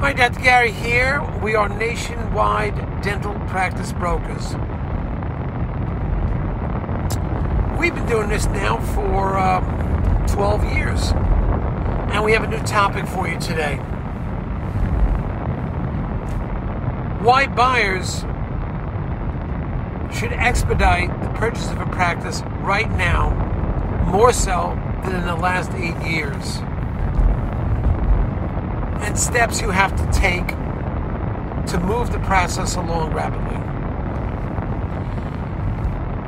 Hi, Dr. Gary here. We are nationwide dental practice brokers. We've been doing this now for uh, 12 years, and we have a new topic for you today. Why buyers should expedite the purchase of a practice right now more so than in the last eight years and steps you have to take to move the process along rapidly.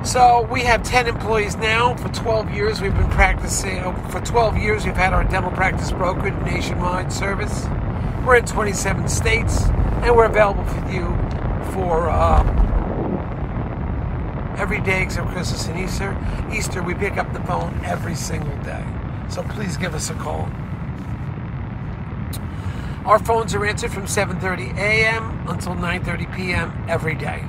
So we have 10 employees now. For 12 years, we've been practicing. uh, For 12 years, we've had our dental practice brokered nationwide service. We're in 27 states, and we're available for you for uh, every day except Christmas and Easter. Easter, we pick up the phone every single day. So please give us a call. Our phones are answered from 7:30 a.m. until 9:30 p.m. every day.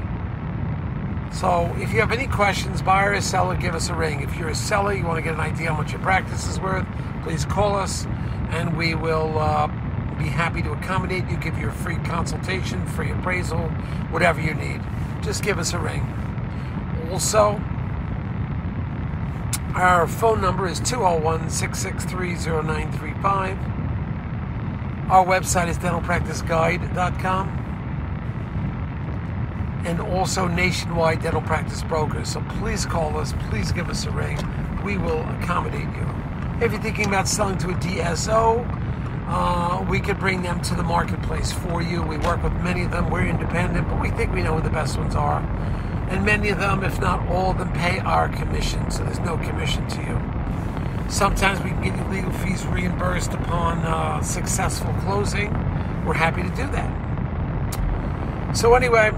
So if you have any questions, buyer or seller, give us a ring. If you're a seller, you want to get an idea how much your practice is worth, please call us, and we will uh, be happy to accommodate you, give you a free consultation, free appraisal, whatever you need. Just give us a ring. Also, our phone number is 201 663 0935. Our website is dentalpracticeguide.com and also nationwide dental practice brokers. So please call us, please give us a ring. We will accommodate you. If you're thinking about selling to a DSO, uh, we could bring them to the marketplace for you. We work with many of them. We're independent, but we think we know who the best ones are. And many of them, if not all of them, pay our commission, so there's no commission to you. Sometimes we can get you legal fees reimbursed upon uh, successful closing. We're happy to do that. So, anyway,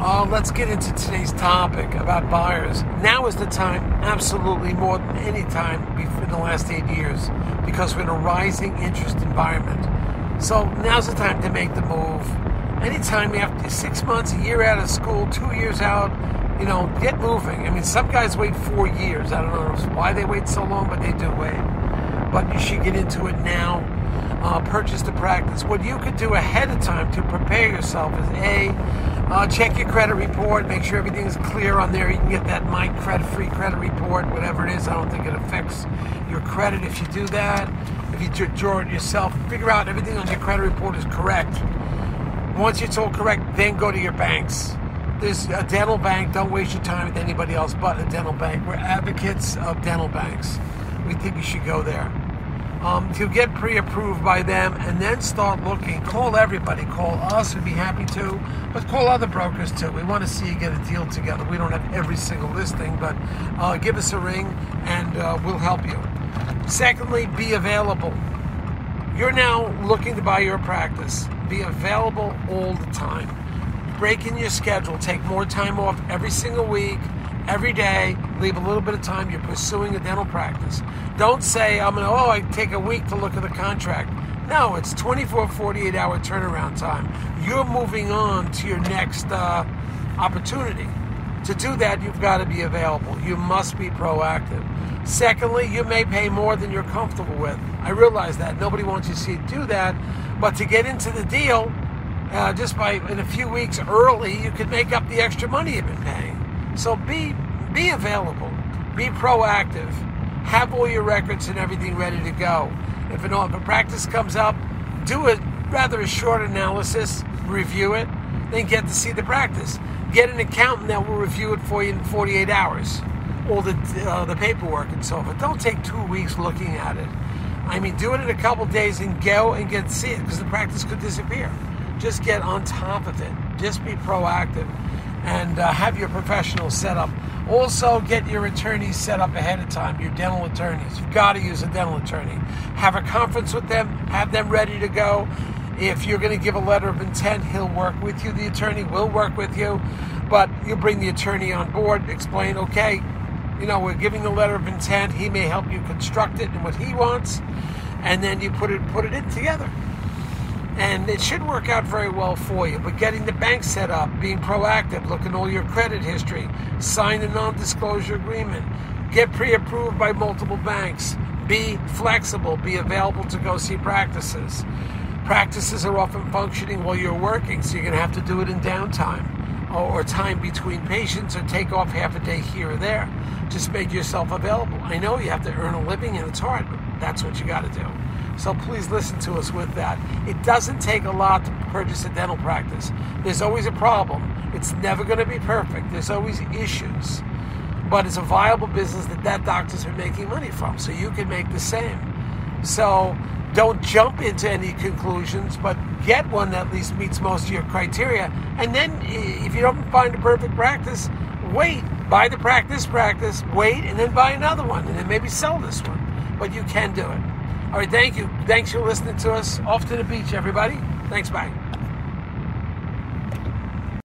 uh, let's get into today's topic about buyers. Now is the time, absolutely more than any time in the last eight years, because we're in a rising interest environment. So, now's the time to make the move. Anytime after six months, a year out of school, two years out, you know, get moving. I mean, some guys wait four years. I don't know why they wait so long, but they do wait. But you should get into it now. Uh, purchase the practice. What you could do ahead of time to prepare yourself is A, uh, check your credit report, make sure everything's clear on there. You can get that My Credit Free credit report, whatever it is. I don't think it affects your credit if you do that. If you draw it yourself, figure out everything on your credit report is correct. Once it's all correct, then go to your banks. There's a dental bank. Don't waste your time with anybody else but a dental bank. We're advocates of dental banks. We think you should go there. Um, to get pre-approved by them and then start looking. Call everybody. Call us. We'd be happy to. But call other brokers too. We want to see you get a deal together. We don't have every single listing, but uh, give us a ring and uh, we'll help you. Secondly, be available. You're now looking to buy your practice. Be available all the time. Break in your schedule. Take more time off every single week, every day. Leave a little bit of time. You're pursuing a dental practice. Don't say, I'm going to, oh, I take a week to look at the contract. No, it's 24, 48 hour turnaround time. You're moving on to your next uh, opportunity. To do that, you've got to be available. You must be proactive. Secondly, you may pay more than you're comfortable with. I realize that. Nobody wants you to do that. But to get into the deal, uh, just by in a few weeks early, you could make up the extra money you've been paying. So be be available. Be proactive. Have all your records and everything ready to go. If an if a practice comes up, do a rather a short analysis, review it, then get to see the practice. Get an accountant that will review it for you in 48 hours, all the uh, the paperwork and so forth. Don't take two weeks looking at it. I mean, do it in a couple days and go and get to see it because the practice could disappear. Just get on top of it. Just be proactive and uh, have your professional set up. Also, get your attorneys set up ahead of time, your dental attorneys. You've got to use a dental attorney. Have a conference with them, have them ready to go. If you're going to give a letter of intent, he'll work with you. The attorney will work with you, but you bring the attorney on board, explain, okay, you know, we're giving the letter of intent. He may help you construct it and what he wants, and then you put it put it in together and it should work out very well for you. But getting the bank set up, being proactive, looking all your credit history, sign a non disclosure agreement, get pre approved by multiple banks, Be flexible. Be available to go see practices. Practices are often functioning while you're working, so you're going to have to do it in downtime or, time between patients or take off half a day here or there. Just make yourself available. I know you have to earn a living and it's hard, that's what you got to do. So please listen to us with that. It doesn't take a lot to purchase a dental practice. There's always a problem. It's never going to be perfect. There's always issues. But it's a viable business that that doctors are making money from. So you can make the same. So don't jump into any conclusions, but get one that at least meets most of your criteria. And then if you don't find a perfect practice, wait. Buy the practice practice, wait, and then buy another one, and then maybe sell this one. But you can do it. All right, thank you. Thanks for listening to us. Off to the beach, everybody. Thanks, bye.